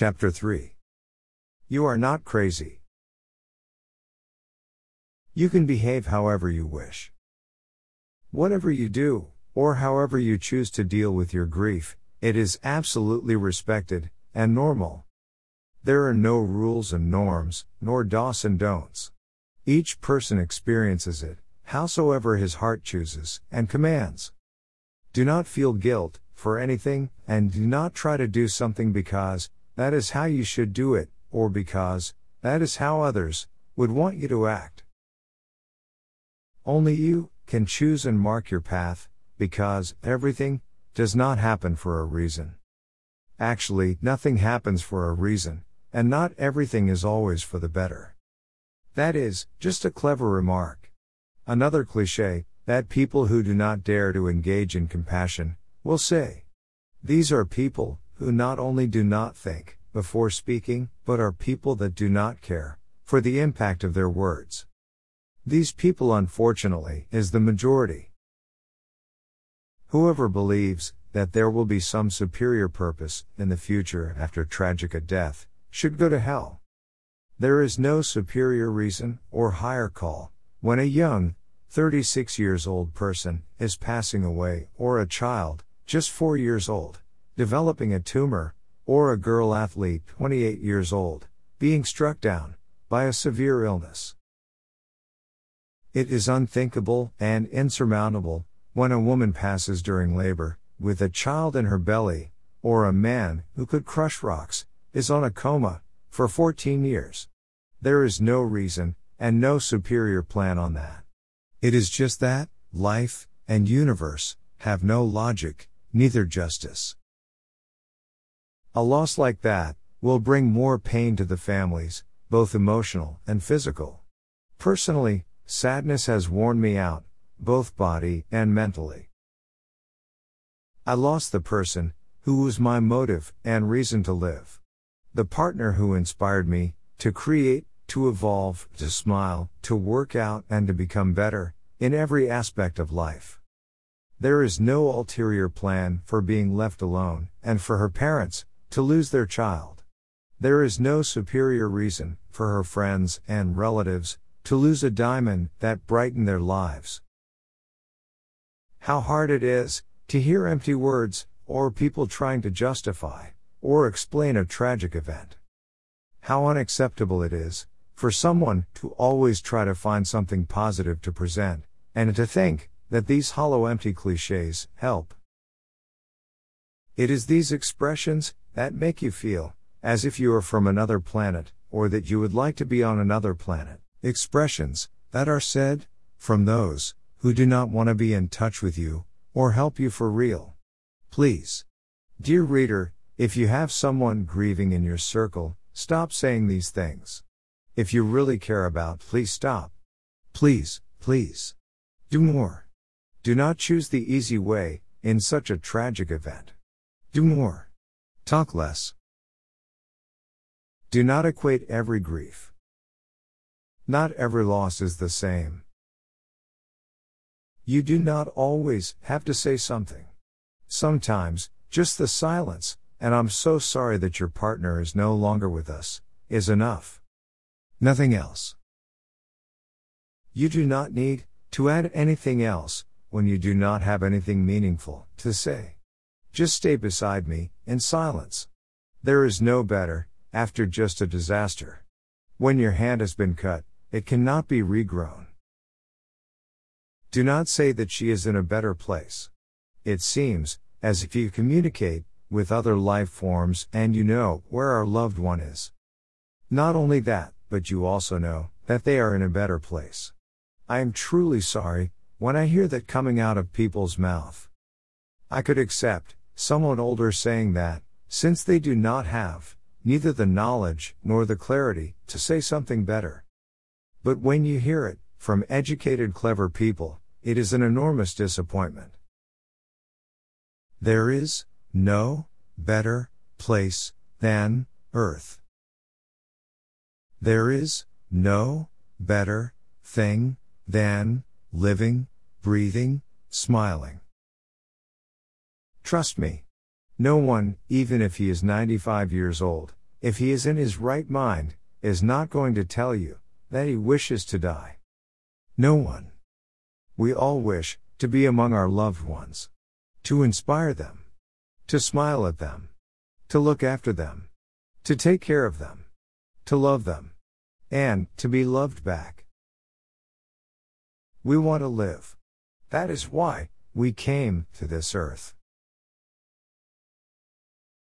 Chapter 3 You are not crazy. You can behave however you wish. Whatever you do, or however you choose to deal with your grief, it is absolutely respected and normal. There are no rules and norms, nor dos and don'ts. Each person experiences it, howsoever his heart chooses and commands. Do not feel guilt for anything, and do not try to do something because that is how you should do it, or because that is how others would want you to act. Only you can choose and mark your path, because everything does not happen for a reason. Actually, nothing happens for a reason, and not everything is always for the better. That is, just a clever remark. Another cliche, that people who do not dare to engage in compassion, will say. These are people, who not only do not think, before speaking, but are people that do not care, for the impact of their words. These people, unfortunately, is the majority. Whoever believes that there will be some superior purpose in the future after tragic a death should go to hell. There is no superior reason or higher call when a young, 36 years old person is passing away, or a child, just 4 years old, developing a tumor, or a girl athlete, 28 years old, being struck down by a severe illness. It is unthinkable and insurmountable when a woman passes during labor, with a child in her belly, or a man who could crush rocks, is on a coma for 14 years. There is no reason and no superior plan on that. It is just that life and universe have no logic, neither justice. A loss like that will bring more pain to the families, both emotional and physical. Personally, Sadness has worn me out, both body and mentally. I lost the person, who was my motive and reason to live. The partner who inspired me, to create, to evolve, to smile, to work out, and to become better, in every aspect of life. There is no ulterior plan for being left alone, and for her parents, to lose their child. There is no superior reason, for her friends and relatives, to lose a diamond that brightened their lives. How hard it is to hear empty words, or people trying to justify or explain a tragic event. How unacceptable it is for someone to always try to find something positive to present, and to think that these hollow empty cliches help. It is these expressions that make you feel as if you are from another planet, or that you would like to be on another planet. Expressions that are said from those who do not want to be in touch with you or help you for real. Please. Dear reader, if you have someone grieving in your circle, stop saying these things. If you really care about, please stop. Please, please. Do more. Do not choose the easy way in such a tragic event. Do more. Talk less. Do not equate every grief. Not every loss is the same. You do not always have to say something. Sometimes, just the silence, and I'm so sorry that your partner is no longer with us, is enough. Nothing else. You do not need to add anything else when you do not have anything meaningful to say. Just stay beside me, in silence. There is no better, after just a disaster. When your hand has been cut, it cannot be regrown. Do not say that she is in a better place. It seems, as if you communicate with other life forms and you know where our loved one is. Not only that, but you also know that they are in a better place. I am truly sorry when I hear that coming out of people's mouth. I could accept someone older saying that, since they do not have neither the knowledge nor the clarity to say something better. But when you hear it, from educated, clever people, it is an enormous disappointment. There is no better place than Earth. There is no better thing than living, breathing, smiling. Trust me. No one, even if he is 95 years old, if he is in his right mind, is not going to tell you that he wishes to die. No one. We all wish to be among our loved ones, to inspire them, to smile at them, to look after them, to take care of them, to love them, and to be loved back. We want to live. That is why we came to this earth.